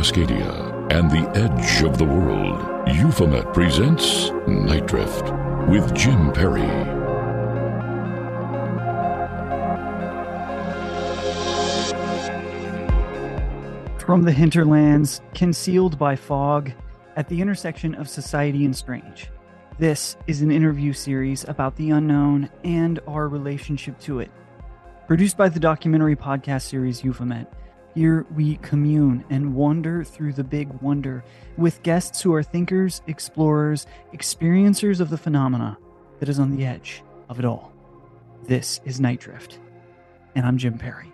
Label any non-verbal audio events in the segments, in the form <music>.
Cascadia and the edge of the world, Euphomet presents Nite Drift with Jim Perry. From the hinterlands, concealed by fog, at the intersection of society and strange. This is an interview series about the unknown and our relationship to it. Produced by the documentary podcast series Euphomet, here we commune and wander through the big wonder with guests who are thinkers, explorers, experiencers of the phenomena that is on the edge of it all. This is Nite Drift, and I'm Jim Perry.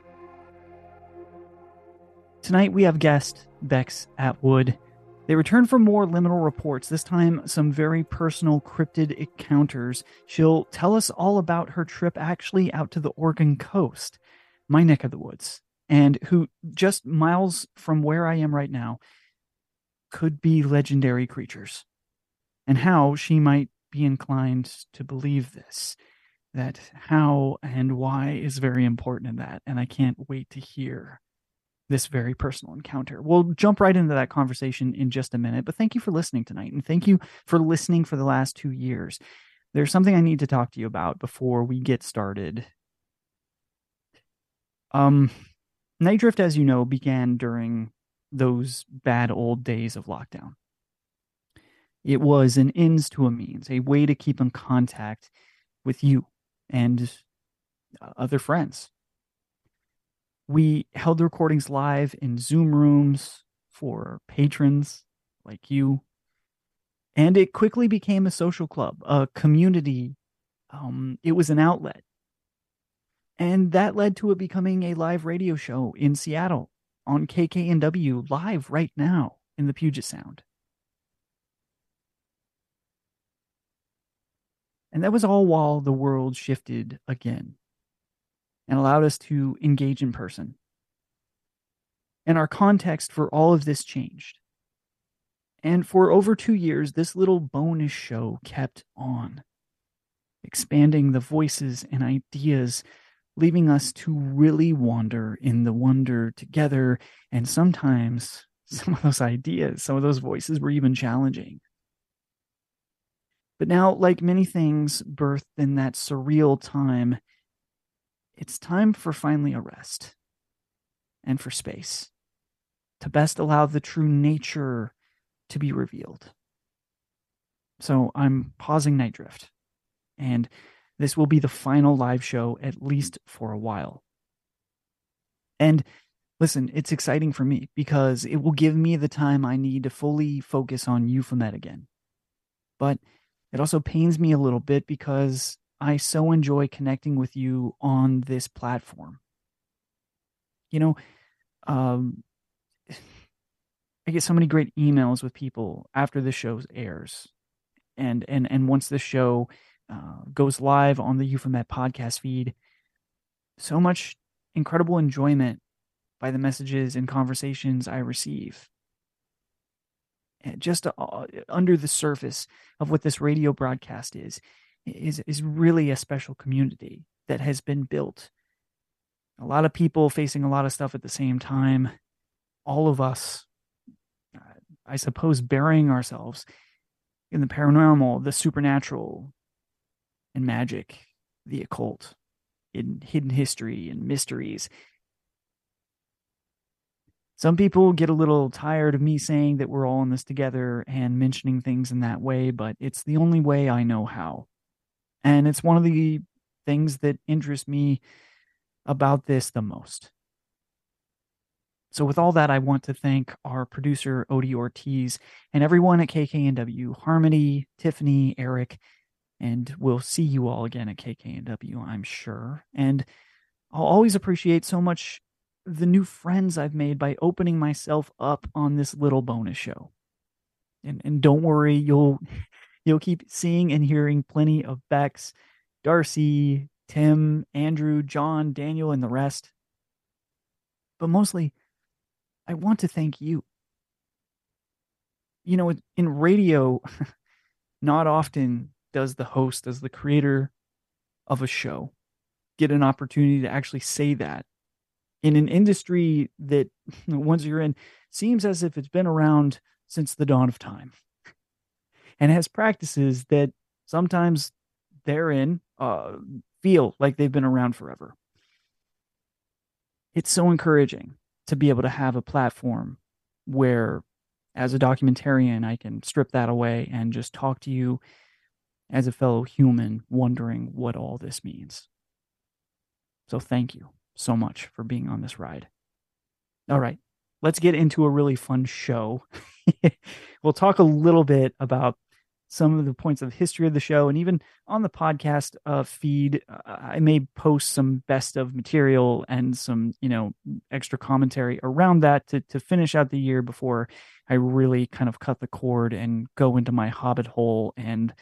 Tonight we have guest Bex Atwood. They return for more liminal reports, this time some very personal cryptid encounters. She'll tell us all about her trip actually out to the Oregon coast, my neck of the woods, and who just miles from where I am right now could be legendary creatures, and how she might be inclined to believe this. That how and why is very important in that, and I can't wait to hear this very personal encounter. We'll jump right into that conversation in just a minute, but thank you for listening tonight, and thank you for listening for the last two years. There's something I need to talk to you about before we get started. Um, Nite Drift, as you know, began during those bad old days of lockdown. It was an ends to a means, a way to keep in contact with you and uh, other friends. We held the recordings live in Zoom rooms for patrons like you. And it quickly became a social club, a community. Um, it was an outlet and that led to it becoming a live radio show in Seattle on KKNW live right now in the Puget Sound. And that was all while the world shifted again and allowed us to engage in person. And our context for all of this changed. And for over two years, this little bonus show kept on, expanding the voices and ideas leaving us to really wander in the wonder together. And sometimes some of those ideas, some of those voices were even challenging. But now, like many things birthed in that surreal time, it's time for finally a rest and for space to best allow the true nature to be revealed. So I'm pausing Nite Drift and this will be the final live show, at least for a while. And listen, it's exciting for me because it will give me the time I need to fully focus on Euphomet again. But it also pains me a little bit because I so enjoy connecting with you on this platform. You know, um, I get so many great emails with people after the show airs, and and and once the show uh, goes live on the Euphomet podcast feed. So much incredible enjoyment by the messages and conversations I receive. And just uh, under the surface of what this radio broadcast is, is is really a special community that has been built. A lot of people facing a lot of stuff at the same time. All of us, uh, I suppose, burying ourselves in the paranormal, the supernatural, and magic, the occult, in hidden history and mysteries. Some people get a little tired of me saying that we're all in this together and mentioning things in that way, but it's the only way I know how. And it's one of the things that interest me about this the most. So, with all that, I want to thank our producer, Odie Ortiz, and everyone at KKNW Harmony, Tiffany, Eric, and we'll see you all again at KKNW, I'm sure. And I'll always appreciate so much the new friends I've made by opening myself up on this little bonus show. And and don't worry, you'll <laughs> you'll keep seeing and hearing plenty of Bex, Darcy, Tim, Andrew, John, Daniel, and the rest. But mostly, I want to thank you. You know, in radio, <laughs> not often does the host, as the creator of a show, get an opportunity to actually say that in an industry that <laughs> once you're in seems as if it's been around since the dawn of time <laughs> and has practices that sometimes therein uh, feel like they've been around forever. It's so encouraging to be able to have a platform where, as a documentarian, I can strip that away and just talk to you as a fellow human wondering what all this means. So, thank you so much for being on this ride. All right, let's get into a really fun show. <laughs> we'll talk a little bit about some of the points of history of the show and even on the podcast uh, feed uh, i may post some best of material and some you know extra commentary around that to, to finish out the year before i really kind of cut the cord and go into my hobbit hole and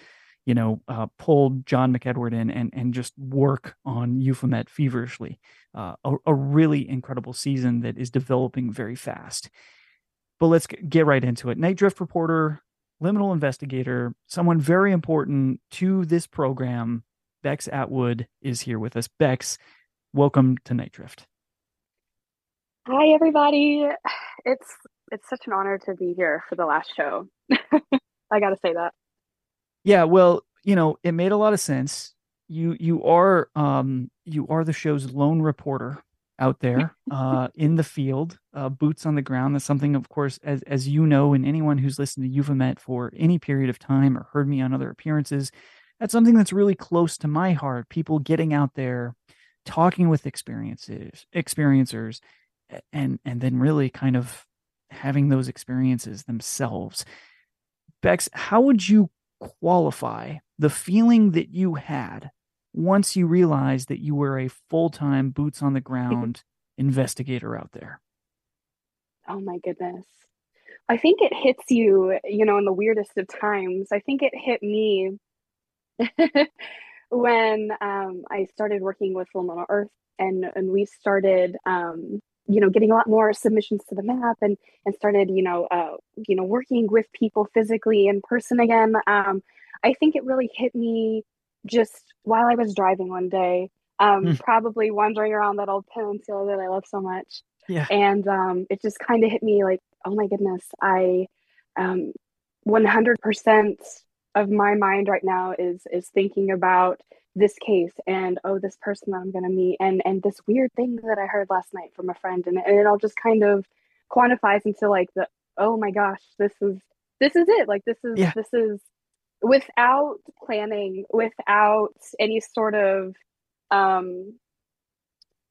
you know uh, pull john mcedward in and and just work on Euphomet feverishly uh, a, a really incredible season that is developing very fast but let's get right into it night drift reporter liminal investigator, someone very important to this program. Bex Atwood is here with us. Bex, welcome to Nite Drift. Hi, everybody. <sighs> It's it's such an honor to be here for the last show. <laughs> I got to say that. Yeah, well, you know, it made a lot of sense. You you are um you are the show's lone reporter out there <laughs> uh, in the field, uh, boots on the ground. That's something, of course, as as you know, and anyone who's listened to Euphomet for any period of time or heard me on other appearances, that's something that's really close to my heart. People getting out there, talking with experiences, experiencers, and and then really kind of having those experiences themselves. Bex, how would you qualify the feeling that you had once you realized that you were a full-time boots on the ground <laughs> investigator out there? Oh my goodness. I think it hits you you know in the weirdest of times. I think it hit me <laughs> when um, i started working with Liminal earth and and we started um, you know getting a lot more submissions to the map and and started you know uh, you know working with people physically in person again um, i think it really hit me just while I was driving one day, um, mm. probably wandering around that old peninsula that I love so much. Yeah. And um, it just kind of hit me like, oh my goodness, I um, 100% of my mind right now is is thinking about this case and oh this person that I'm going to meet and and this weird thing that I heard last night from a friend and, and it all just kind of quantifies into like the oh my gosh this is this is it like this is yeah. this is without planning, without any sort of um,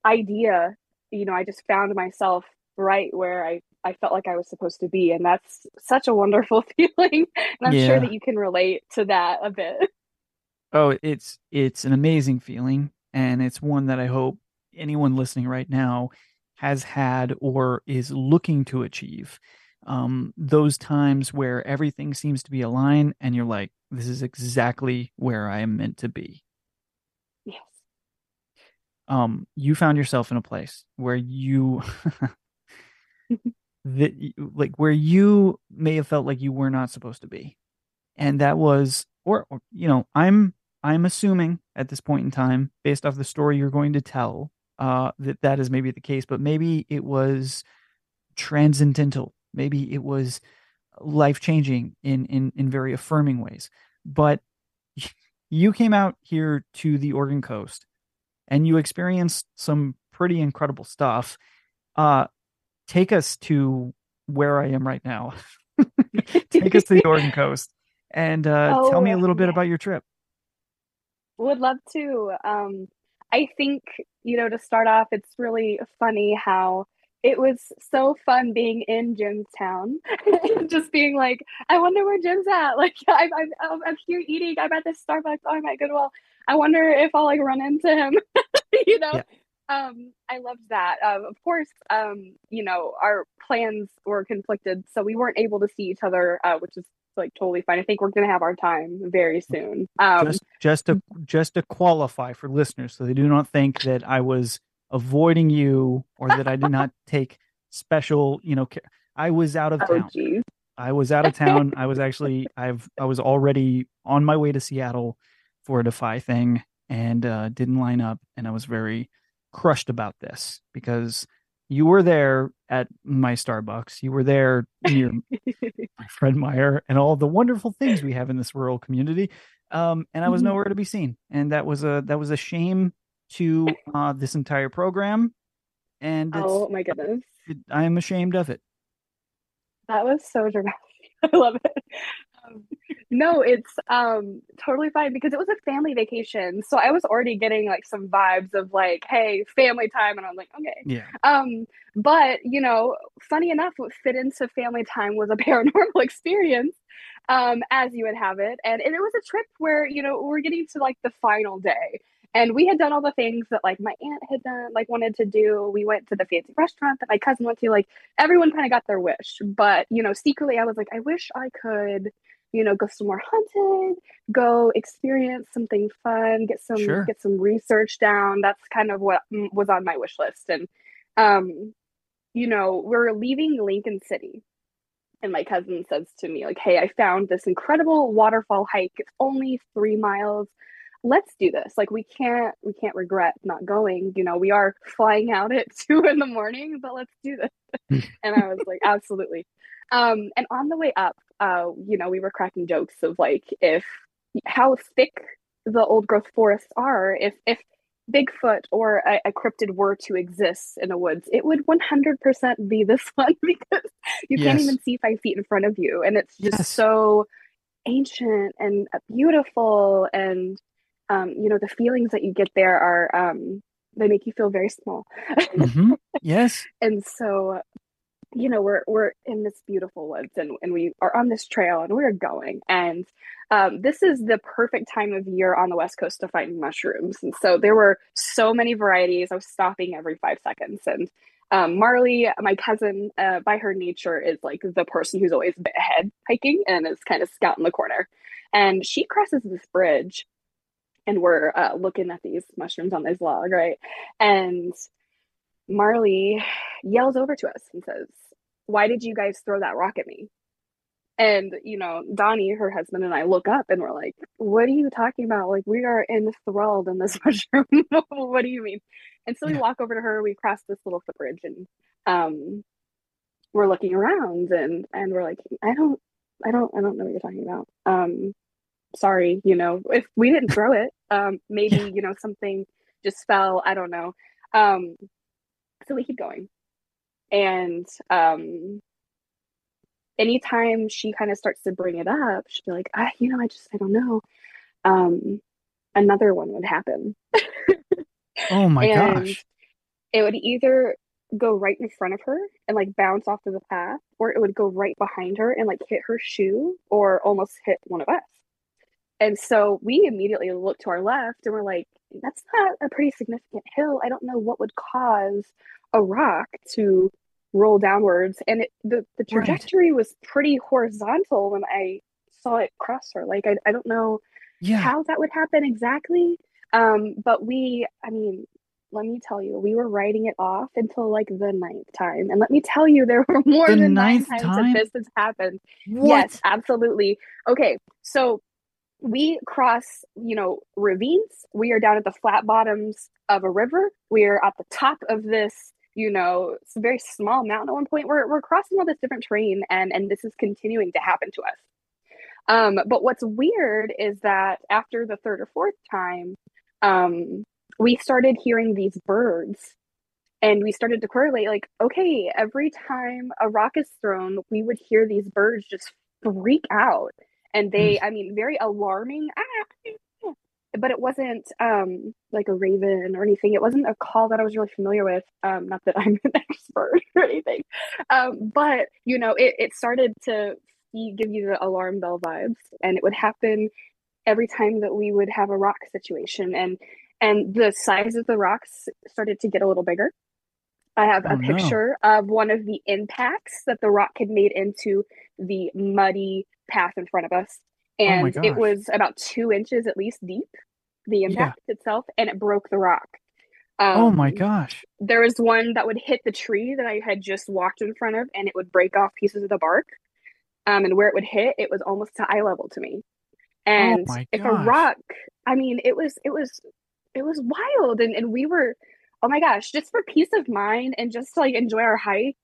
idea, you know, I just found myself right where I, I felt like I was supposed to be. And that's such a wonderful <laughs> feeling. And I'm yeah. sure that you can relate to that a bit. Oh, it's it's an amazing feeling. And it's one that I hope anyone listening right now has had or is looking to achieve um, those times where everything seems to be aligned and you're like, this is exactly where I am meant to be. Yes. Um, you found yourself in a place where you <laughs> that like where you may have felt like you were not supposed to be. And that was or, or you know, I'm I'm assuming at this point in time, based off the story you're going to tell, uh, that that is maybe the case, but maybe it was transcendental. Maybe it was life changing in in in very affirming ways. But <laughs> you came out here to the Oregon coast and you experienced some pretty incredible stuff. Uh take us to where I am right now. <laughs> Take us to the <laughs> Oregon coast and uh oh, tell me a little bit about your trip would love to um I think you know to start off it's really funny how it was so fun being in Jim's town, <laughs> just being like, I wonder where Jim's at. <laughs> Like, I'm, I'm, I'm here eating. I'm at this Starbucks. Oh my good. Well, I wonder if I'll like run into him. <laughs> you know, yeah. um, I loved that. Um, of course, um, you know, our plans were conflicted, so we weren't able to see each other, uh, which is like totally fine. I think we're gonna have our time very soon. Um, just, just to <laughs> just to qualify for listeners, so they do not think that I was avoiding you or that I did not <laughs> take special, you know, care. I was out of oh, town. I was out of town. I was actually I've I was already on my way to Seattle for a Defy thing and uh, didn't line up, and I was very crushed about this because You were there at my Starbucks. You were there near <laughs> my Fred Meyer and all the wonderful things we have in this rural community. Um, and I was Mhm. nowhere to be seen. And that was a that was a shame to uh, this entire program. And it's, oh my goodness. it, I am ashamed of it. That was so dramatic. <laughs> I love it. Um, no, it's um totally fine because it was a family vacation. So I was already getting like some vibes of like, hey, family time. And I'm like, okay. Yeah. Um, but you know, funny enough, what fit into family time was a <laughs> paranormal experience, um, as you would have it. And, and it was a trip where, you know, we're getting to like the final day. And we had done all the things that like my aunt had done, like wanted to do. We went to the fancy restaurant that my cousin went to. Like everyone kind of got their wish. But, you know, secretly I was like, I wish I could, you know, go somewhere haunted, go experience something fun, get some Sure. get some research down. That's kind of what was on my wish list. And um, you know, we're leaving Lincoln City. And my cousin says to me, like, hey, I found this incredible waterfall hike. It's only three miles. Let's do this. Like, we can't, we can't regret not going. You know, we are flying out at <laughs> two in the morning, but let's do this. and I was like, absolutely. Um, and on the way up, uh, you know, we were cracking jokes of like, if how thick the old growth forests are, if if Bigfoot or a, a cryptid were to exist in the woods, it would 100% be this <laughs> one because you can't even see five feet in front of you. And it's just Yes. so ancient and beautiful. And, um, you know, the feelings that you get there are, um, they make you feel very small. Mhm. <laughs> Yes. and so you know we're we're in this beautiful woods and, and we are on this trail and we're going. And um, this is the perfect time of year on the west coast to find mushrooms. And so there were so many varieties. I was stopping every five seconds. And um, marley my cousin uh, by her nature is like the person who's always ahead hiking and is kind of scouting the corner. And she crosses this bridge and we're uh, looking at these mushrooms on this log right? And Marley yells over to us and says, Why did you guys throw that rock at me? And, you know, Donnie, her husband, and I look up and we're like, What are you talking about? Like, we are enthralled in this <laughs> mushroom. what do you mean? And so we walk over to her, we cross this little footbridge, and um, we're looking around and and we're like, I don't, I don't, I don't know what you're talking about. Um, sorry, you know, if we didn't throw it, um, <laughs> maybe, you know, something just fell. I don't know. Um, so we keep going and um anytime she kind of starts to bring it up she'd be like ah, you know i just i don't know. Um another one would happen. Oh my and gosh. it would either go right in front of her and like bounce off of the path or it would go right behind her and like hit her shoe or almost hit one of us. And so we immediately look to our left and we're like that's not a pretty significant hill. I don't know what would cause a rock to roll downwards and it, the, the Right. trajectory was pretty horizontal when i saw it cross her like i, I don't know Yeah. how that would happen exactly. Um, but we, I mean, let me tell you, we were writing it off until like the ninth time. And let me tell you, there were more The than nine ninth times time? that this has happened. What? Yes, absolutely. Okay, so we cross, you know, ravines. We are down at the flat bottoms of a river. We are at the top of this, you know, it's a very small mountain at one point. We're we're crossing all this different terrain and and this is continuing to happen to us. Um, but what's weird is that after the third or fourth time, um, we started hearing these birds and we started to correlate like, okay, every time a rock is thrown, we would hear these birds just freak out. And they, I mean, very alarming. Ah, but it wasn't um like a raven or anything. It wasn't a call that I was really familiar with. Um, not that I'm <laughs> an expert or anything. Um, but you know, it, it started to give you the alarm bell vibes, and it would happen every time that we would have a rock situation, and and the size of the rocks started to get a little bigger. I have Oh, a no. picture of one of the impacts that the rock had made into the muddy path in front of us. Oh And it was about two inches at least deep, the impact itself, and it broke the rock. oh my Um, gosh. There was one that would hit the tree that I had just walked in front of, and it would break off pieces of the bark. Um, and where it would hit, it was almost to eye level to me. And Oh my if a rock, I mean, it was it was it was wild, and and we were oh my gosh, just for peace of mind and just to like enjoy our hike,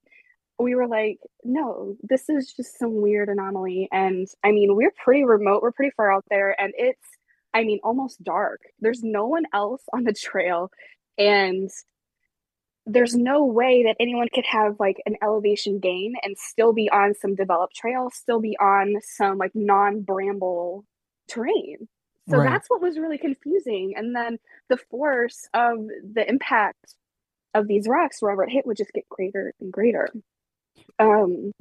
we were like, no, this is just some weird anomaly. And I mean, we're pretty remote, we're pretty far out there, and it's, I mean, almost dark. There's no one else on the trail. And there's no way that anyone could have like an elevation gain and still be on some developed trail, still be on some like non bramble terrain. So right. that's what was really confusing. And then the force of the impact of these rocks wherever it hit would just get greater and greater. Um,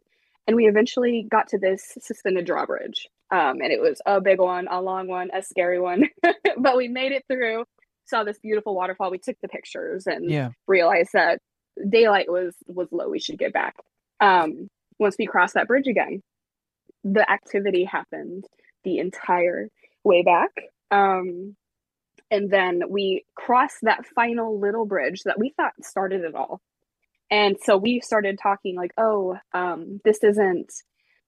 and we eventually got to this suspended drawbridge. Um, and it was a big one, a long one, a scary one, <laughs> but we made it through. Saw this beautiful waterfall. We took the pictures and yeah. realized that daylight was was low. We should get back. Um, once we crossed that bridge again, the activity happened the entire way back. Um, and then we crossed that final little bridge that we thought started it all and so we started talking like oh um, this isn't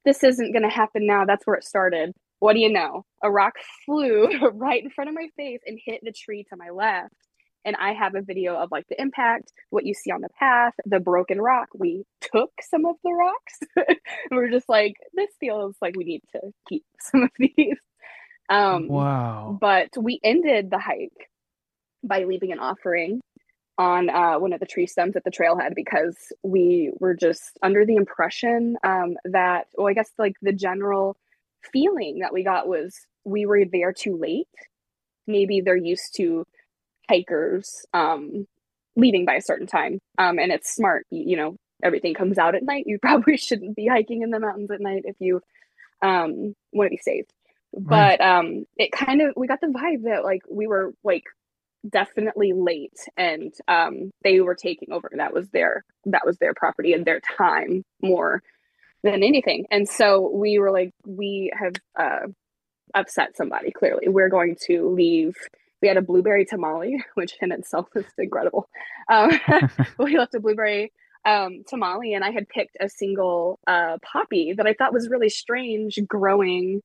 this isn't going to happen now. That's where it started. What do you know? A rock <laughs> flew <laughs> right in front of my face and hit the tree to my left. And i have a video of like the impact what you see on the path the broken rock. We took some of the rocks. <laughs> And we're just like this feels like we need to keep some of these. Um wow. but we ended the hike by leaving an offering on uh, one of the tree stems at the trailhead because we were just under the impression um, that, well, I guess like the general feeling that we got was we were there too late. Maybe they're used to hikers um, leaving by a certain time. Um, and it's smart, you, know, everything comes out at night. You <laughs> probably shouldn't be hiking in the mountains at night if you um, want to be safe. Right. But um, it kind of, we got the vibe that like we were like definitely late and um, they were taking over. That was their that was their property and their time more than anything. And so we were like we have uh, upset somebody clearly. We're going to leave. We had a blueberry tamale <laughs> which in itself is incredible. Um, <laughs> we left a blueberry um, tamale and i had picked a single uh, poppy that i thought was really strange growing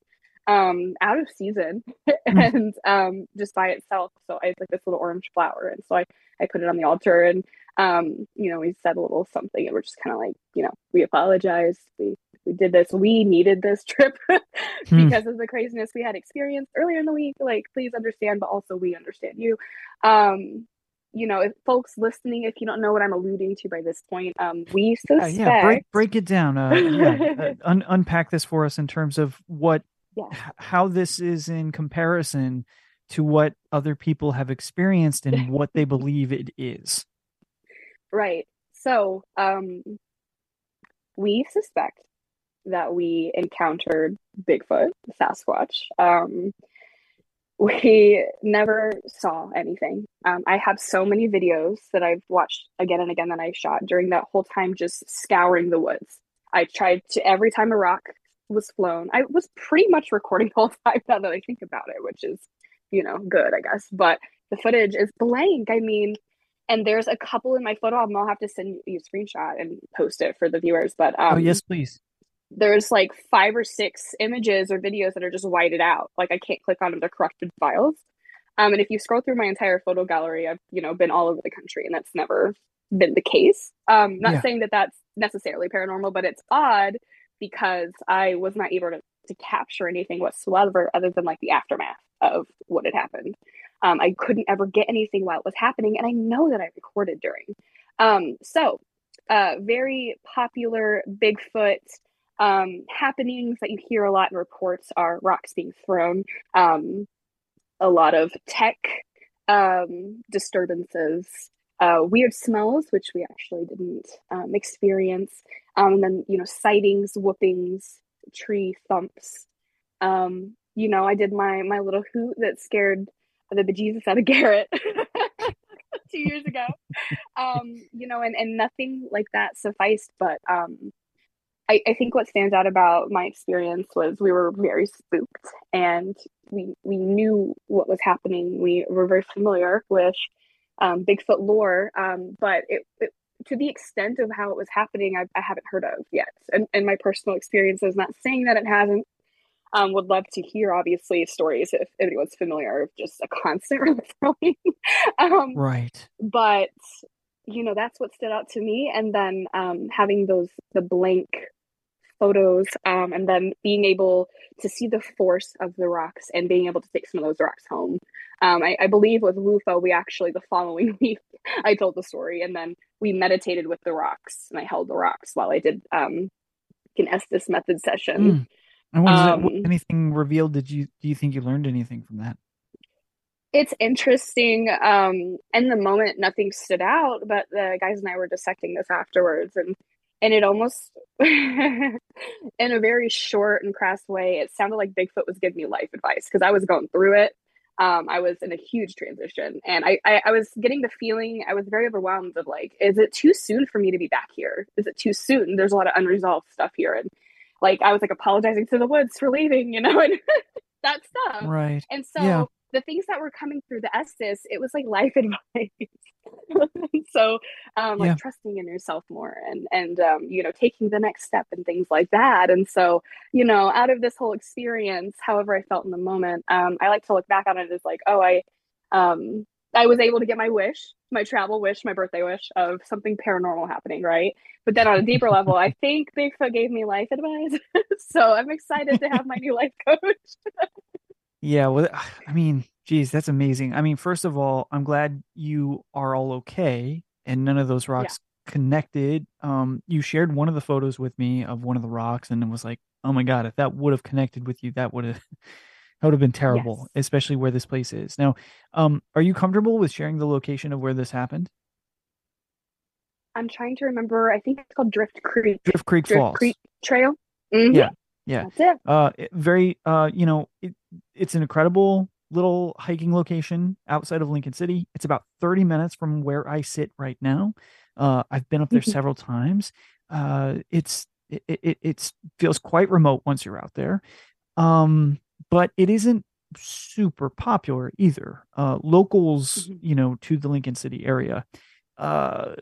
um out of season <laughs> hmm. and um just by itself so i had like this little orange flower and so i i put it on the altar and um you know we said a little something and we're just kind of like you know we apologize we we did this we needed this <laughs> trip hmm. because of the craziness we had experienced earlier in the week like please understand but also we understand you um you know, if folks listening, if you don't know what I'm alluding to by this point, um, we suspect. Yeah, yeah. break break it down. Uh, yeah. uh, <laughs> un- unpack this for us in terms of what yeah. how this is in comparison to what other people have experienced and <laughs> what they believe it is. Right. So, um, we suspect that we encountered Bigfoot, Sasquatch. Um, we never saw anything. Um, I have so many videos that I've watched again and again that I shot during that whole time, just scouring the woods. I tried to every time a rock was flown. I was pretty much recording the whole <laughs> time now that I think about it, which is, you know, good, I guess. But the footage is blank. I mean, and there's a couple in my photo album. I'll have to send you a screenshot and post it for the viewers. But um, oh yes, please. There's like five or six images or videos that are just whited out. Like I can't click on them; they're corrupted files. Um, and if you scroll through my entire photo gallery, I've you know been all over the country, and that's never been the case. Um, not yeah. saying that that's necessarily paranormal, but it's odd because I was not able to, to capture anything whatsoever other than like the aftermath of what had happened. Um, I couldn't ever get anything while it was happening, and I know that I recorded during. Um, so, uh, very popular Bigfoot um, happenings that you hear a lot in reports are rocks being thrown, um, a lot of tech um, disturbances, uh, weird smells, which we actually didn't um, experience, um, and then you know sightings, whoopings, tree thumps. Um, you know, I did my my little hoot that scared the bejesus out of <laughs> Garrett <laughs> two years ago. Um, you know, and and nothing like that sufficed, but um, I, I think what stands out about my experience was we were very spooked and we we knew what was happening. We were very familiar with um, Bigfoot lore, um, but it, it, to the extent of how it was happening, I, I haven't heard of yet. And, and my personal experience is not saying that it hasn't, Um, would love to hear, obviously, stories if anyone's familiar of just a constant <laughs> throwing. um, right. But you know, that's what stood out to me. And then um, having those the blank photos um, and then being able to see the force of the rocks and being able to take some of those rocks home. Um, I, I, believe with WUFO, we actually, the following <laughs> week, I told the story and then we meditated with the rocks and I held the rocks while I did um, an Estes method session. Mm. And what um, it, anything revealed? Did you, do you think you learned anything from that? It's interesting. Um, in the moment, nothing stood out, but the guys and I were dissecting this afterwards and and it almost <laughs> in a very short and crass way it sounded like bigfoot was giving me life advice because i was going through it. Um, i was in a huge transition. And I, I, I was getting the feeling i was very overwhelmed of like is it too soon for me to be back here? Is it too soon? There's a lot of unresolved stuff here. And like i was like apologizing to the woods for leaving you know <laughs> and that stuff. Right. And so yeah. The things that were coming through the estes it was like life <laughs> advice so um like yeah. trusting in yourself more and and um you know taking the next step and things like that and so you know out of this whole experience however i felt in the moment um i like to look back on it as like oh i um I was able to get my wish, my travel wish, my birthday wish of something paranormal happening, right? But then on a deeper level, I think Bigfoot gave me life advice. <laughs> so I'm excited to have my new life coach. <laughs> yeah, well, I mean, Geez, that's amazing. I mean, first of all, I'm glad you are all okay and none of those rocks yeah. connected. Um, you shared one of the photos with me of one of the rocks, and it was like, oh my god, if that would have connected with you, that would have <laughs> that would have been terrible, yes. especially where this place is. Now, um, are you comfortable with sharing the location of where this happened? I'm trying to remember. I think it's called Drift Creek. Drift Creek Drift Falls. Creek Trail. Mm-hmm. Yeah, yeah. That's it. Uh, very. Uh, you know, it, it's an incredible little hiking location outside of Lincoln City. It's about 30 minutes from where I sit right now. Uh, I've been up there mm-hmm. several times. Uh, it's it, it it's feels quite remote once you're out there, um, but it isn't super popular either. Uh, locals, mm-hmm. you know, to the Lincoln City area, uh,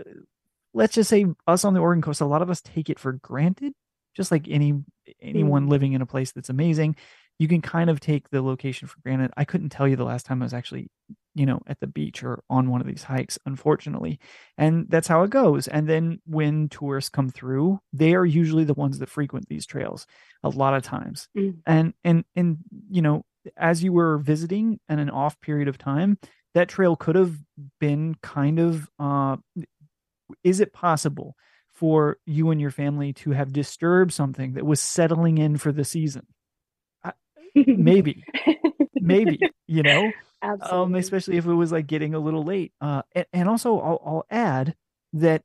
let's just say us on the Oregon coast, a lot of us take it for granted, just like any anyone mm-hmm. living in a place that's amazing you can kind of take the location for granted. I couldn't tell you the last time I was actually, you know, at the beach or on one of these hikes, unfortunately. And that's how it goes. And then when tourists come through, they are usually the ones that frequent these trails a lot of times. Mm. And and and you know, as you were visiting in an off period of time, that trail could have been kind of uh is it possible for you and your family to have disturbed something that was settling in for the season? Maybe <laughs> maybe you know um, Absolutely. um especially if it was like getting a little late uh and, and also I'll, I'll add that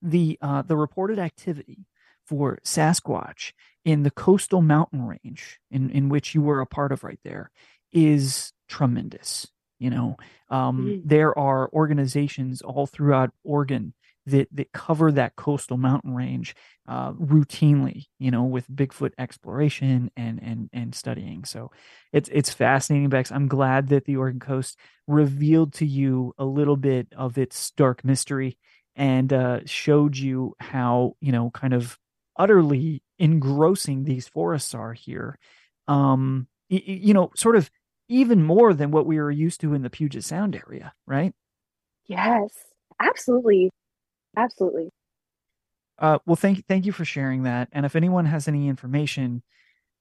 the uh the reported activity for sasquatch in the coastal mountain range in in which you were a part of right there is tremendous you know um mm-hmm. there are organizations all throughout oregon that that cover that coastal mountain range uh, routinely, you know, with Bigfoot exploration and and and studying. So it's it's fascinating, Bex. I'm glad that the Oregon coast revealed to you a little bit of its dark mystery and uh, showed you how you know kind of utterly engrossing these forests are here. Um, y- you know, sort of even more than what we were used to in the Puget Sound area, right? Yes, absolutely. Absolutely. Uh, well, thank thank you for sharing that. And if anyone has any information,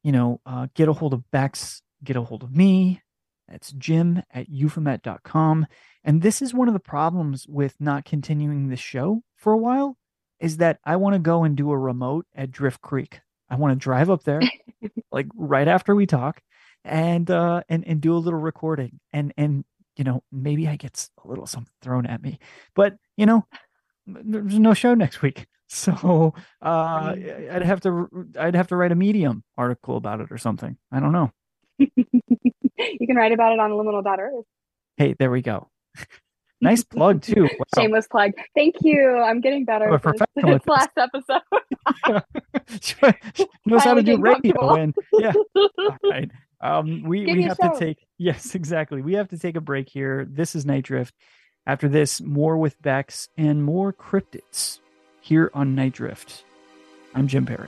you know, uh, get a hold of Bex, get a hold of me. That's Jim at euphomet.com. And this is one of the problems with not continuing the show for a while is that I want to go and do a remote at Drift Creek. I want to drive up there, <laughs> like right after we talk, and uh, and and do a little recording. And and you know maybe I get a little something thrown at me, but you know there's no show next week. <laughs> So uh, I'd have to I'd have to write a Medium article about it or something. I don't know. <laughs> you can write about it on liminal.earth. Hey, there we go. <laughs> nice plug too. Wow. Shameless plug. Thank you. I'm getting better. Oh, professional this, last episode. knows how to do radio and yeah. All right. Um, we Give we have to take yes, exactly. We have to take a break here. This is Nite Drift. After this, more with Bex and more cryptids here on Nite Drift. I'm Jim Perry.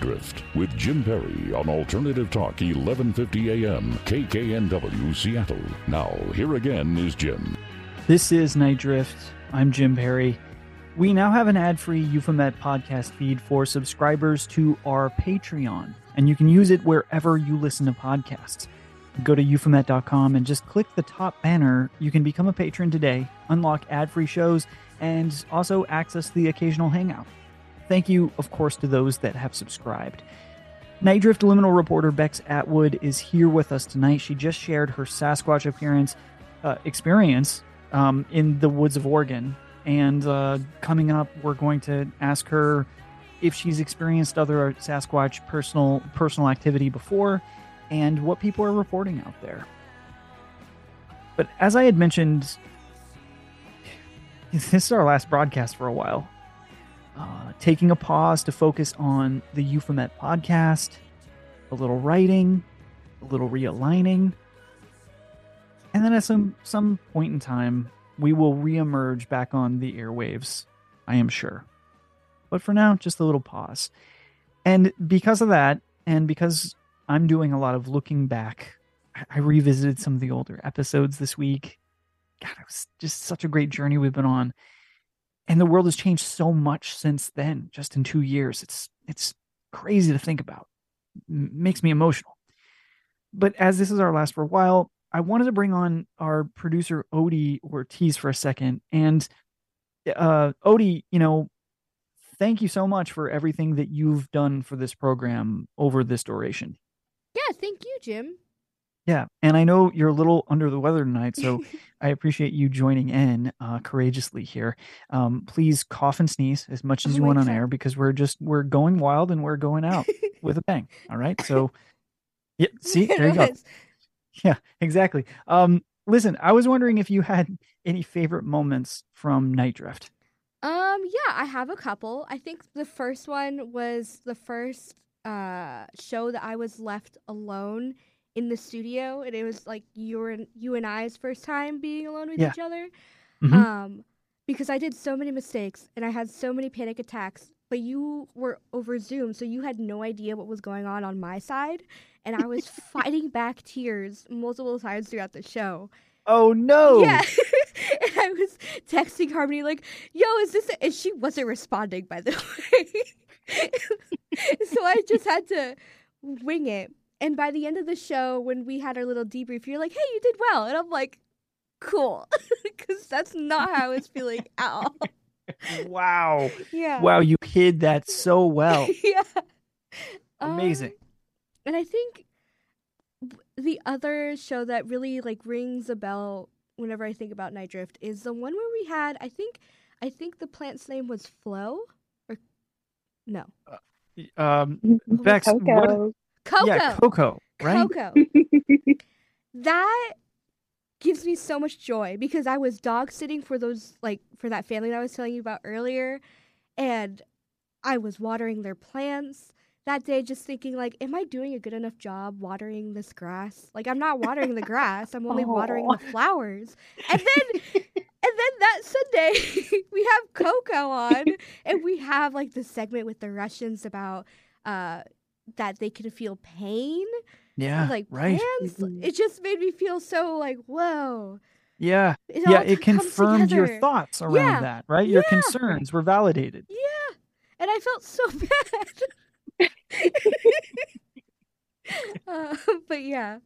Drift with Jim Perry on Alternative Talk 1150 AM KKNW Seattle. Now, here again is Jim. This is Nite Drift. I'm Jim Perry. We now have an ad free Euphomet podcast feed for subscribers to our Patreon, and you can use it wherever you listen to podcasts. Go to euphomet.com and just click the top banner. You can become a patron today, unlock ad free shows, and also access the occasional hangout. Thank you, of course, to those that have subscribed. Nite Drift Liminal reporter Bex Atwood is here with us tonight. She just shared her Sasquatch appearance uh, experience um, in the woods of Oregon, and uh, coming up, we're going to ask her if she's experienced other Sasquatch personal personal activity before, and what people are reporting out there. But as I had mentioned, <sighs> this is our last broadcast for a while. Uh, taking a pause to focus on the Euphomet podcast, a little writing, a little realigning, and then at some some point in time, we will reemerge back on the airwaves. I am sure. But for now, just a little pause. And because of that, and because I'm doing a lot of looking back, I, I revisited some of the older episodes this week. God, it was just such a great journey we've been on and the world has changed so much since then just in two years. It's it's crazy to think about. M- makes me emotional. But as this is our last for a while i wanted to bring on our producer odie ortiz for a second. And uh odie you know thank you so much for everything that you've done for this program over this duration. Yeah thank you jim yeah, and I know you're a little under the weather tonight, <laughs> so I appreciate you joining in uh, courageously here. Um, please cough and sneeze as much as Oh you want on air because we're just we're going wild and we're going out with a bang. All right, so yeah, <laughs> see there you go. Yeah, exactly. Um, listen, I was wondering if you had any favorite moments from Nite Drift. Um, yeah, I have a couple. I think the first one was the first uh show that I was left alone in the studio, and it was like you and you and I's first time being alone with Yeah. each other. Mhm. Um, because I did so many mistakes and I had so many panic attacks. But you were over Zoom, so you had no idea what was going on on my side, and I was <laughs> fighting back tears multiple times throughout the show. Oh no! Yeah, <laughs> and I was texting Harmony like, "Yo, is this?" A-? And she wasn't responding, by the <laughs> way. so I just had to wing it. And by the end of the show, when we had our little debrief, you're like, "Hey, you did well," and I'm like, "Cool," <laughs> because that's not how I was feeling <laughs> at all. wow. Yeah. Wow, you hid that so well. <laughs> yeah. Amazing. Um, and I think the other show that really like rings a bell whenever I think about Nite Drift is the one where we had I think I think the plant's name was Flo or no Um, Mhm. Bex, what- Coco. Coco yeah, Coco, right? Coco <laughs> that gives me so much joy because I was dog sitting for those like for that family that I was telling you about earlier and I was watering their plants that day just thinking like am I doing a good enough job watering this grass? Like I'm not watering the grass, I'm only <laughs> watering the flowers. And then and then that Sunday <laughs> we have Coco on and we have like the segment with the Russians about uh that they can feel pain Yeah, like right. plans. Mhm. It just made me feel so like whoa. Yeah, It yeah. It comes confirmed your thoughts around Yeah, that, right? Your yeah. concerns were validated. Yeah, and I felt so <laughs> bad. <laughs> <laughs> uh, but yeah,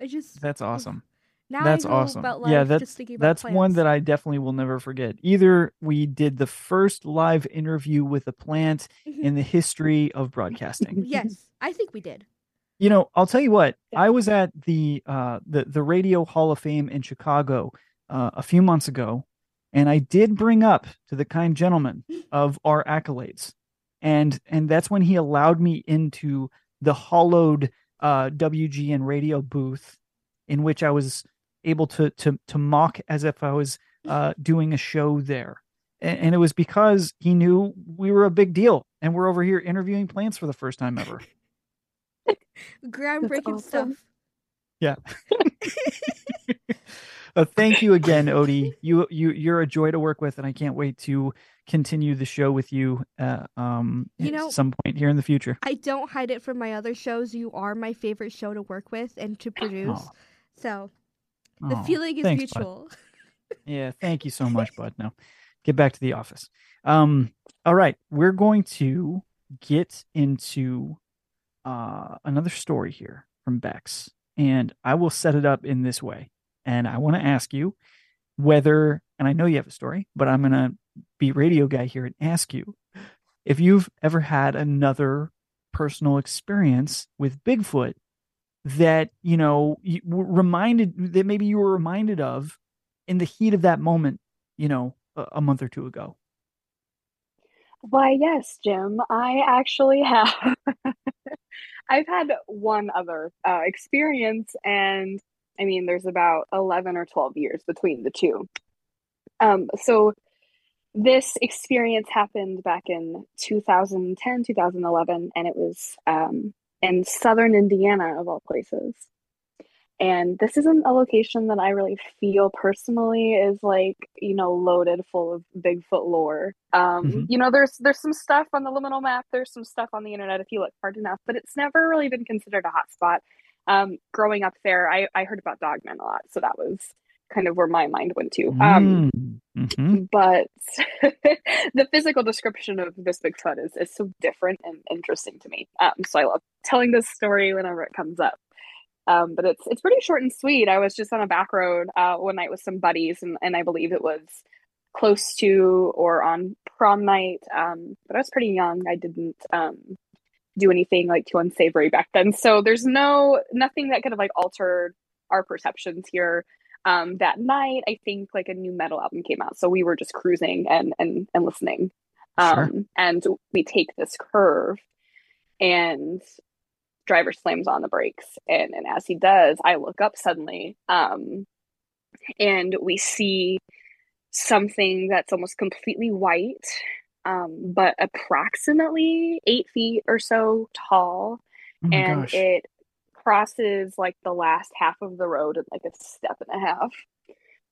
I just That's awesome. Now That's awesome. about life Yeah, that- just thinking about That's one that I definitely will never forget. Either we did the first live interview with a plant Mhm. in the history of broadcasting. <laughs> yes, I think we did. You know, I'll tell you what. I was at the uh, the the Radio Hall of Fame in Chicago uh, a few months ago, and I did bring up to the kind gentleman <laughs> of our accolades, and and that's when he allowed me into the hollowed uh, WGN radio booth, in which I was able to to to mock as if I was uh, doing a show there, and, and it was because he knew we were a big deal, and we're over here interviewing plants for the first time ever. <laughs> Groundbreaking awesome. stuff. Yeah. <laughs> <laughs> Uh, thank you again, Odie. You you you're a joy to work with, and I can't wait to continue the show with you. Uh, um, You at know- some point here in the future. I don't hide it from my other shows. You are my favorite show to work with and to produce. Oh, So the oh, feeling is thanks, bud. mutual. <laughs> Yeah, thank you so much, bud. Now, get back to the office. Um, all right, we're going to get into uh another story here from Bex, and I will set it up in this way. And I want to ask you whether, and I know you have a story, but I'm gonna be radio guy here and ask you if you've ever had another personal experience with Bigfoot that you know you reminded that maybe you were reminded of in the heat of that moment, you know, a, a month or two ago. Why, yes, Jim. I actually <laughs> have. I've had one other uh, experience, and I mean, there's about 11 or 12 years between the two. Um, so this experience happened back in 2010, 2011, and it was um, in southern Indiana, of all places. And this isn't a location that I really feel personally is like, you know, loaded full of Bigfoot lore. Um, Mhm. you know, there's there's some stuff on the liminal map, there's some stuff on the internet if you look hard enough, but it's never really been considered a hotspot. Um, growing up there, I, I heard about Dogman a lot, so that was kind of where my mind went to. Um, Mm, mhm. but <laughs> the physical description of this Bigfoot is, is so different and interesting to me. Um, so I love telling this story whenever it comes up. Um, but it's it's pretty short and sweet. I was just on a back road uh, one night with some buddies, and, and I believe it was close to or on prom night. Um, but I was pretty young. I didn't um, do anything like too unsavory back then. So there's no nothing that could have like altered our perceptions here um, that night i think like a new metal album came out so we were just cruising and and, and listening Sure. um, and we take this curve and driver slams on the brakes and, and as he does i look up suddenly um, and we see something that's almost completely white um, but approximately eight feet or so tall Oh and gosh. it crosses like the last half of the road in like a step and a half.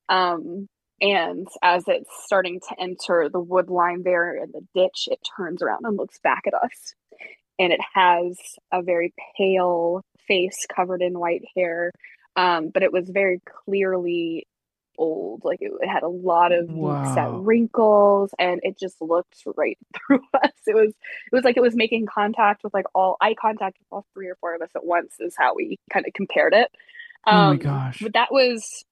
Um, and as it's starting to enter the wood line there in the ditch, it turns around and looks back at us. And it has a very pale face covered in white hair, um, but it was very clearly old. Like it, it had a lot of wow. set wrinkles, and it just looked right <laughs> through us. It was it was like it was making contact with like all eye contact with all three or four of us at once. Is how we kind of compared it. Um, oh my um, gosh! But that was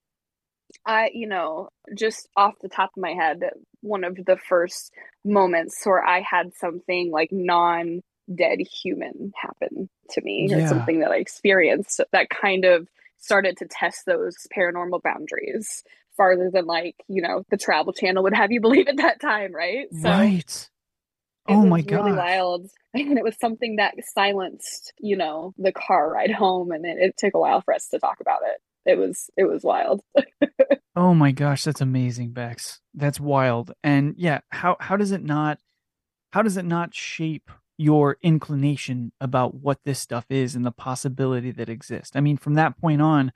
I, you know, just off the top of my head, one of the first moments where I had something like non dead human happen to me yeah. or something that I experienced that kind of started to test those paranormal boundaries farther than like, you know, the travel channel would have you <laughs> believe at that time, right? So right. Oh my god. Really wild. <laughs> And it was something that silenced, you know, the car ride home and it, it took a while for us to talk about it it was it was wild. <laughs> oh my gosh, that's amazing, Bex. That's wild. And yeah, how how does it not how does it not shape your inclination about what this stuff is and the possibility that exists? I mean, from that point on,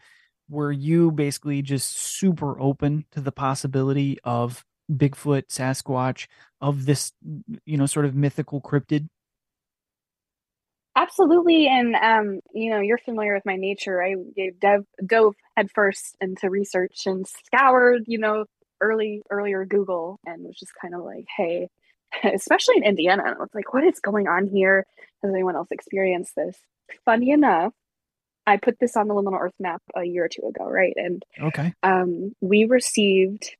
were you basically just super open to the possibility of Bigfoot, Sasquatch, of this, you know, sort of mythical cryptid? Absolutely, and um, you know, you're familiar with my nature. I dove, dove headfirst into research and scoured, you know, early earlier Google, and was just kind of like, hey, <laughs> especially in Indiana, I was like, what is going on here? Has anyone else experienced this? Funny enough, I put this on the Liminal Earth map a year or two ago, right? And okay, um, we received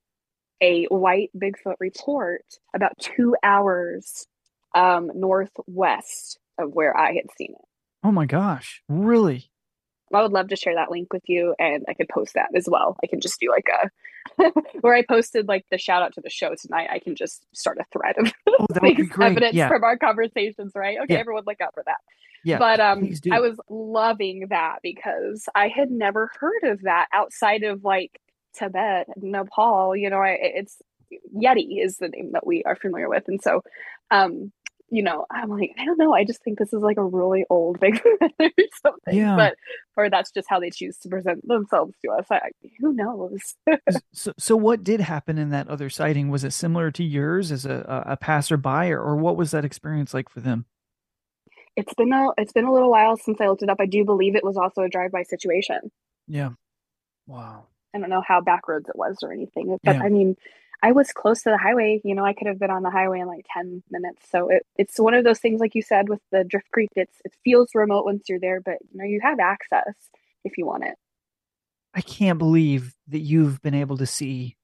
a white Bigfoot report about two hours um, northwest of where I had seen it. Oh my gosh, really? I would love to share that link with you and I could post that as well. I can just do like a <laughs> where I posted like the shout out to the show tonight. I can just start a thread of oh, <laughs> evidence yeah. from our conversations, right? Okay, yeah. everyone look out for that. Yeah. But um I was loving that because I had never heard of that outside of like Tibet, Nepal, you know, I, it's Yeti is the name that we are familiar with. And so um you know, I'm like, I don't know. I just think this is like a really old big <laughs> or something. Yeah. But or that's just how they choose to present themselves to us. I, who knows? <laughs> so, so what did happen in that other sighting? Was it similar to yours as a, a passerby, or, or what was that experience like for them? It's been a it's been a little while since I looked it up. I do believe it was also a drive by situation. Yeah. Wow. I don't know how backroads it was or anything, but yeah. I mean, I was close to the highway. You know, I could have been on the highway in like 10 minutes. So it, it's one of those things, like you said, with the Drift Creek, it's, it feels remote once you're there, but you know, you have access if you want it. I can't believe that you've been able to see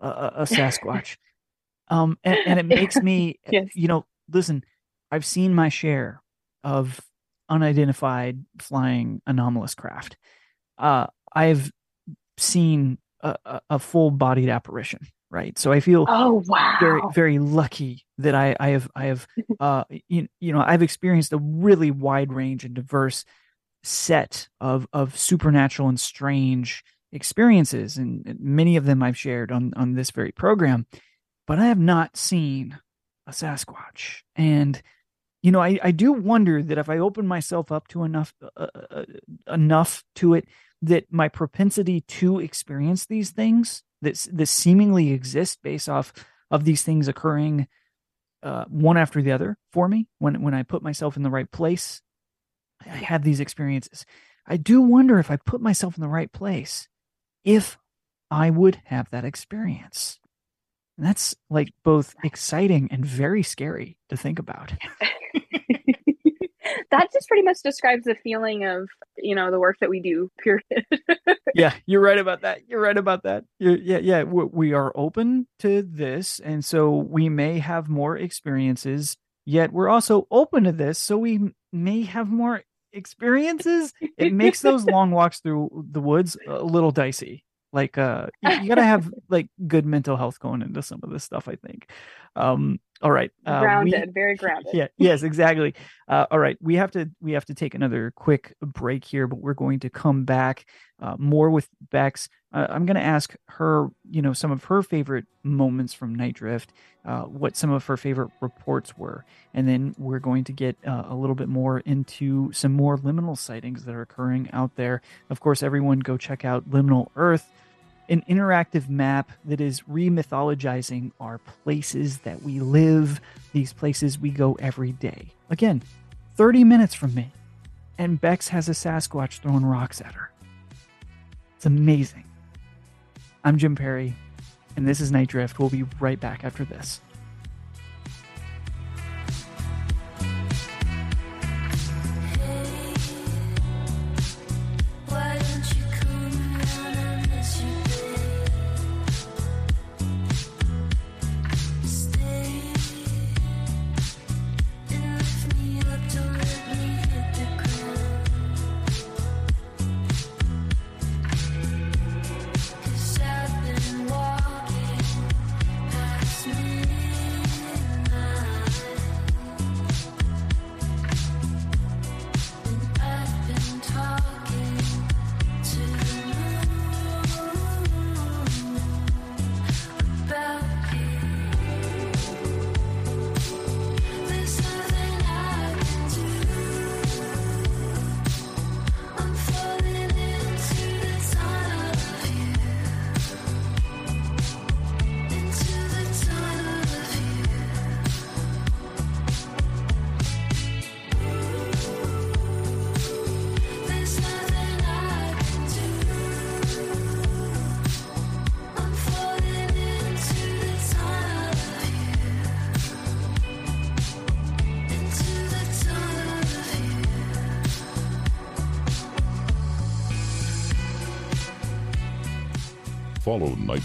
a, a Sasquatch. <laughs> um, and, and, it makes me, <laughs> yes. you know, listen, I've seen my share of unidentified flying anomalous craft. Uh, I've seen a, a full bodied apparition right? So i feel oh wow. very very lucky that i i have i have <laughs> uh you, you know i've experienced a really wide range and diverse set of of supernatural and strange experiences and many of them i've shared on on this very program but i have not seen a sasquatch. And you know i i do wonder that if i open myself up to enough uh, uh, uh enough to it that my propensity to experience these things that that seemingly exist based off of these things occurring uh, one after the other for me when when I put myself in the right place. I have these experiences. I do wonder if I put myself in the right place, if I would have that experience. And that's like both exciting and very scary to think about. <laughs> that just pretty much describes the feeling of you know the work that we do period. <laughs> Yeah you're right about that. You're right about that. You're, yeah yeah we are open to this and so we may have more experiences yet we're also open to this so we may have more experiences. It makes those <laughs> long walks through the woods a little dicey. Like uh you, you gotta have like good mental health going into some of this stuff i think. Um all right. Uh, grounded, we, very grounded. Yeah. Yes. Exactly. Uh, all right. We have to we have to take another quick break here, but we're going to come back uh, more with Bex. Uh, I'm going to ask her, you know, some of her favorite moments from Nite Drift, uh, what some of her favorite reports were, and then we're going to get uh, a little bit more into some more liminal sightings that are occurring out there. Of course, everyone go check out Liminal Earth an interactive map that is remythologizing our places that we live, these places we go every day. Again, 30 minutes from me, and Bex has a Sasquatch throwing rocks at her. It's amazing. I'm Jim Perry, and this is Nite Drift. We'll be right back after this.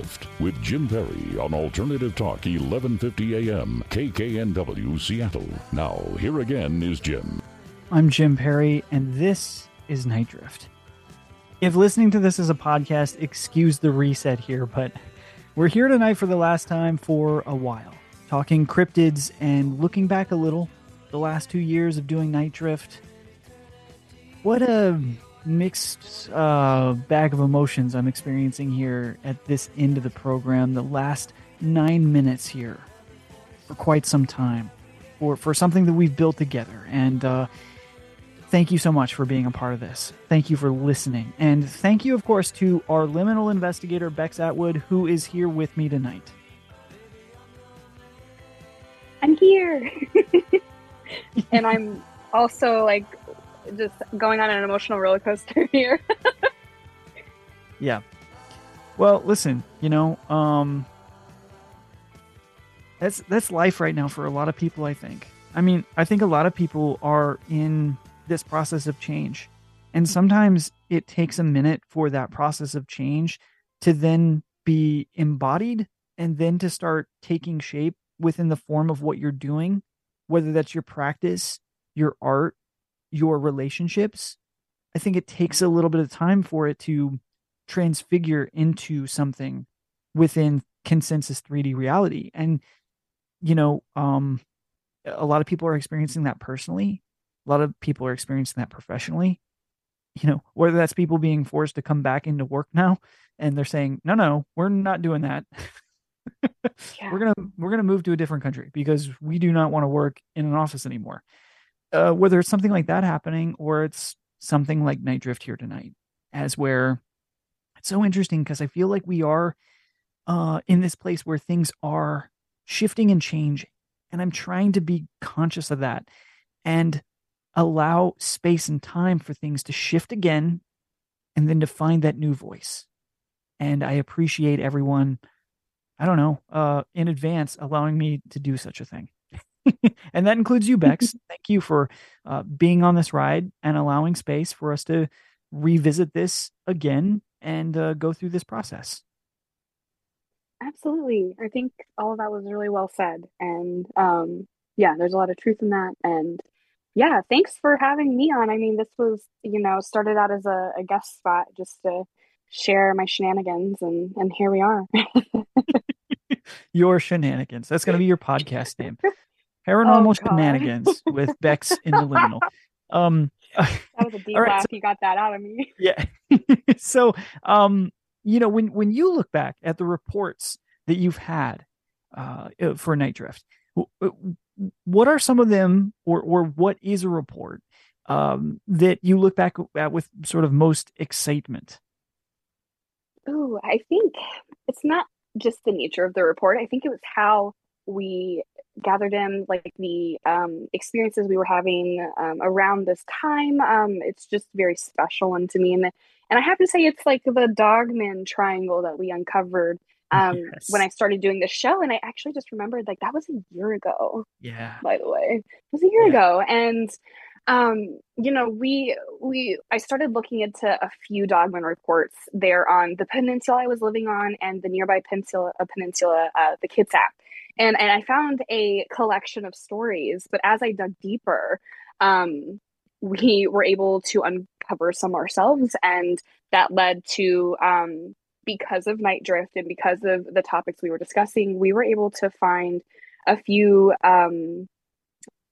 Drift with Jim Perry on Alternative Talk 1150 AM KKNW Seattle. Now, here again is Jim. I'm Jim Perry, and this is Nite Drift. If listening to this as a podcast, excuse the reset here, but we're here tonight for the last time for a while, talking cryptids and looking back a little the last two years of doing Nite Drift. What a mixed uh, bag of emotions I'm experiencing here at this end of the program. The last nine minutes here for quite some time for for something that we've built together. And uh, thank you so much for being a part of this. Thank you for listening, and thank you, of course, to our liminal investigator Bex Atwood, who is here with me tonight. I'm here, <laughs> and I'm also like just going on an emotional roller coaster <laughs> here. yeah. Well, listen, you know, um that's that's life right now for a lot of people, I think. I mean, I think a lot of people are in this process of change. And sometimes it takes a minute for that process of change to then be embodied and then to start taking shape within the form of what you're doing, whether that's your practice, your art, your relationships, I think it takes a little bit of time for it to transfigure into something within consensus 3D reality. And, you know, um, a lot of people are experiencing that personally. A lot of people are experiencing that professionally. You know, whether that's people being forced to come back into work now and they're saying, no, no, we're not doing that. <laughs> yeah. we're gonna we're gonna move to a different country because we do not want to work in an office anymore. Uh, whether it's something like that happening or it's something like Nite Drift here tonight, as where it's so interesting because I feel like we are uh, in this place where things are shifting and changing, and I'm trying to be conscious of that and allow space and time for things to shift again, and then to find that new voice. And I appreciate everyone I don't know, uh, in advance allowing me to do such a thing. <laughs> and that includes you, Bex. <laughs> Thank you for uh, being on this ride and allowing space for us to revisit this again and uh, go through this process. Absolutely. I think all of that was really well said. And um, yeah, there's a lot of truth in that. And yeah, thanks for having me on. I mean, this was, you know, started out as a, a guest spot just to share my shenanigans and and here we are <laughs> your shenanigans that's going to be your podcast name paranormal oh, shenanigans with bex in the liminal. <laughs> Um that was a deep <laughs> right, laugh. so, you got that out of me. <laughs> Yeah. So um you know when when you look back at the reports that you've had uh for Nite Drift what are some of them or or what is a report um that you look back at with sort of most excitement? Oh, I think it's not just the nature of the report. I think it was how we gathered in, like the um, experiences we were having um, around this time. Um, it's just very special one to me, and and I have to say, it's like the Dogman triangle that we uncovered um, yes. when I started doing the show, and I actually just remembered like that was a year ago. Yeah. By the way, it was a year yeah. ago, and um, you know, we we I started looking into a few Dogman reports there on the peninsula I was living on and the nearby peninsula, uh, peninsula, uh, the Kitsap, and and I found a collection of stories. But as I dug deeper, um, we were able to uncover some ourselves, and that led to um, because of Nite Drift and because of the topics we were discussing, we were able to find a few um,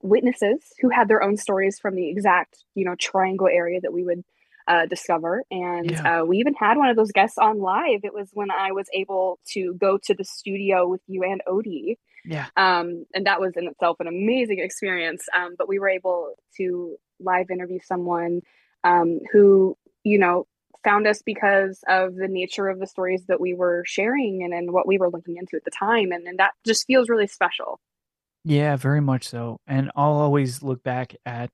witnesses who had their own stories from the exact you know triangle area that we would uh, discover. And yeah. uh, we even had one of those guests on live. It was when i was able to go to the studio with you and odie. Yeah. Um, and that was in itself an amazing experience. Um, but we were able to live interview someone um, who you know found us because of the nature of the stories that we were sharing and, and what we were looking into at the time. And, and that just feels really special. Yeah, very much so. And I'll always look back at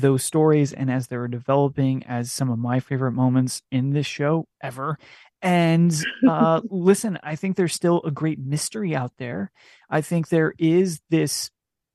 those stories and as they were developing as some of my favorite moments in this show ever. And uh, <laughs> listen, I think there's still a great mystery out there. I think there is this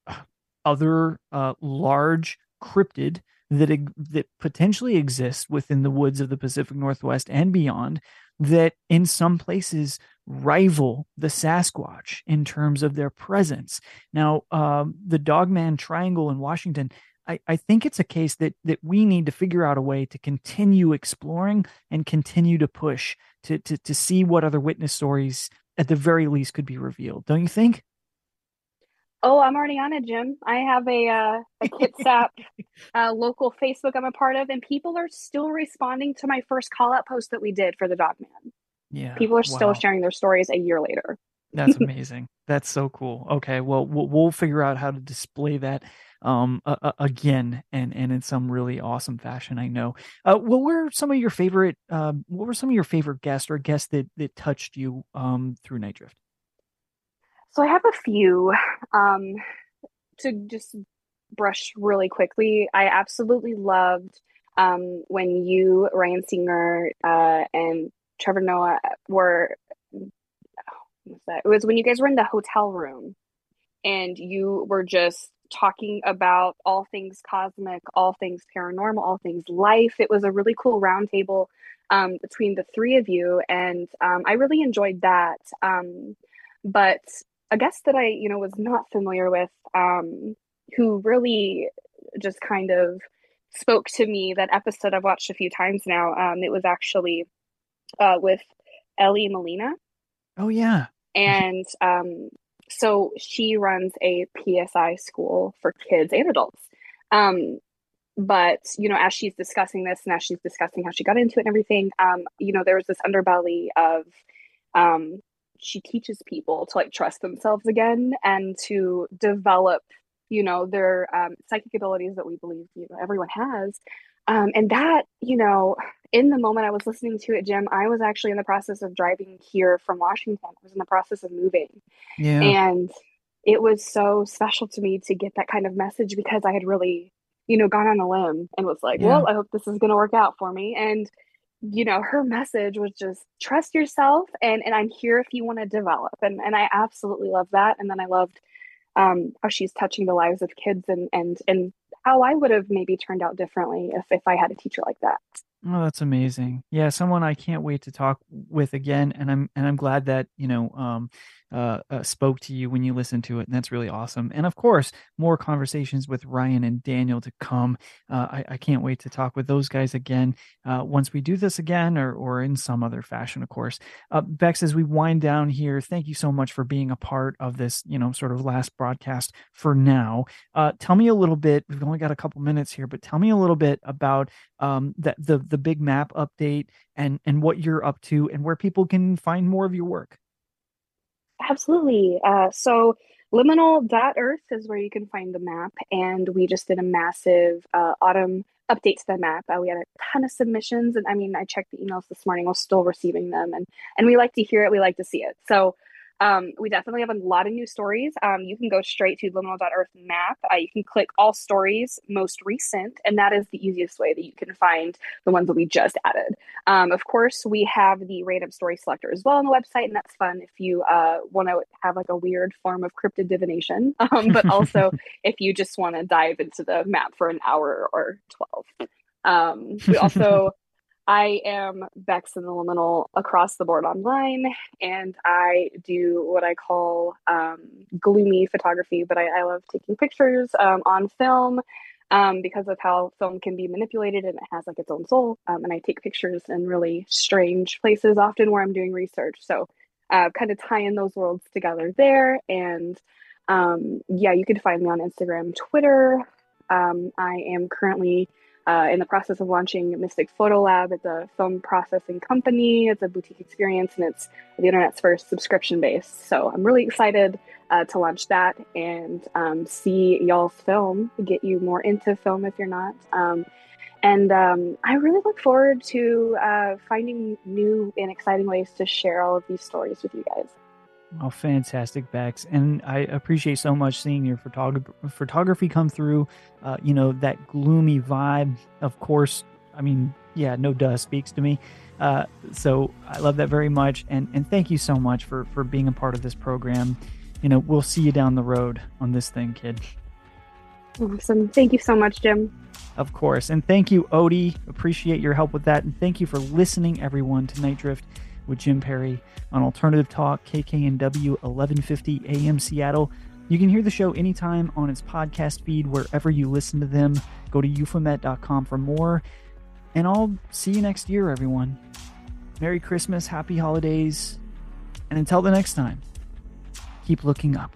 uh, other uh, large cryptid that that potentially exists within the woods of the Pacific Northwest and beyond that in some places rival the Sasquatch in terms of their presence. Now, um, the Dogman Triangle in Washington, I, I think it's a case that that we need to figure out a way to continue exploring and continue to push to to to see what other witness stories at the very least could be revealed. Don't you think? Oh, I'm already on it, Jim. I have a uh, a Kitsap <laughs> uh, local Facebook I'm a part of, and people are still responding to my first call out post that we did for the dog man. Yeah, people are still sharing their stories a year later. That's <laughs> amazing. That's so cool. Okay, well, well, we'll figure out how to display that um uh, again and and in some really awesome fashion. I know. Uh, what were some of your favorite? Uh, what were some of your favorite guests or guests that that touched you um through Nite Drift? So I have a few. Um, to just brush really quickly, I absolutely loved um, when you, Ryan Singer, uh, and Trevor Noah were. What's that? It was when you guys were in the hotel room, and you were just talking about all things cosmic, all things paranormal, all things life. It was a really cool roundtable um, between the three of you, and um, I really enjoyed that. Um, but a guest that I, you know, was not familiar with, um, who really just kind of spoke to me. That episode I've watched a few times now. Um, it was actually uh, with Ellie Molina. Oh yeah, and um, so she runs a PSI school for kids and adults. Um, but you know, as she's discussing this and as she's discussing how she got into it and everything, um, you know, there was this underbelly of um, she teaches people to like trust themselves again and to develop you know their um, psychic abilities that we believe you know everyone has um, and that you know in the moment i was listening to it jim i was actually in the process of driving here from washington. I was in the process of moving. Yeah. and it was so special to me to get that kind of message because i had really you know gone on a limb and was like Yeah. well i hope this is going to work out for me. And you know her message was just trust yourself and and i'm here if you want to develop. And and i absolutely love that. And then i loved um how she's touching the lives of kids and and and how i would have maybe turned out differently if if i had a teacher like that Oh, that's amazing. Yeah, someone I can't wait to talk with again, and I'm and I'm glad that you know um, uh, uh, spoke to you when you listened to it, and that's really awesome. And of course, more conversations with Ryan and Daniel to come. Uh, I, I can't wait to talk with those guys again uh, once we do this again, or or in some other fashion, of course. Uh, Bex, as we wind down here, thank you so much for being a part of this, you know, sort of last broadcast for now. Uh, tell me a little bit. We've only got a couple minutes here, but tell me a little bit about um, that the the big map update and and what you're up to and where people can find more of your work. Absolutely. Uh, so liminal.earth is where you can find the map. And we just did a massive uh, autumn update to the map. Uh, we had a ton of submissions. And I mean, I checked the emails this morning. We're still receiving them. And, and we like to hear it. We like to see it. So um, we definitely have a lot of new stories. Um, you can go straight to liminal.earth map. Uh, you can click all stories most recent, and that is the easiest way that you can find the ones that we just added. Um, of course, we have the random story selector as well on the website, and that's fun if you uh, want to have like a weird form of cryptid divination, <laughs> um, but also <laughs> if you just want to dive into the map for an hour or 12. Um, we also I am Bex in the Liminal across the board online, and I do what I call um, gloomy photography, but I, I love taking pictures um, on film um, because of how film can be manipulated and it has like its own soul. Um, and I take pictures in really strange places, often where I'm doing research. So, uh, kind of tying those worlds together there. And um, yeah, you can find me on Instagram, Twitter. Um, I am currently uh, in the process of launching Mystic Photo Lab. It's a film processing company. It's a boutique experience, and it's the internet's first subscription base. So I'm really excited uh, to launch that and um, see y'all's film, get you more into film if you're not. Um, and um, I really look forward to uh, finding new and exciting ways to share all of these stories with you guys. Oh, fantastic, Bex. And I appreciate so much seeing your photog- photography come through. Uh, you know, that gloomy vibe, of course. I mean, yeah, no duh speaks to me. Uh, so I love that very much. And, and thank you so much for, for being a part of this program. You know, we'll see you down the road on this thing, kid. Awesome. Thank you so much, Jim. Of course. And thank you, Odie. Appreciate your help with that. And thank you for listening, everyone, to Nite Drift with Jim Perry on Alternative Talk, KKNW 1150 AM Seattle. You can hear the show anytime on its podcast feed wherever you listen to them. Go to euphomet.com for more. And I'll see you next year, everyone. Merry Christmas, happy holidays, and until the next time, keep looking up.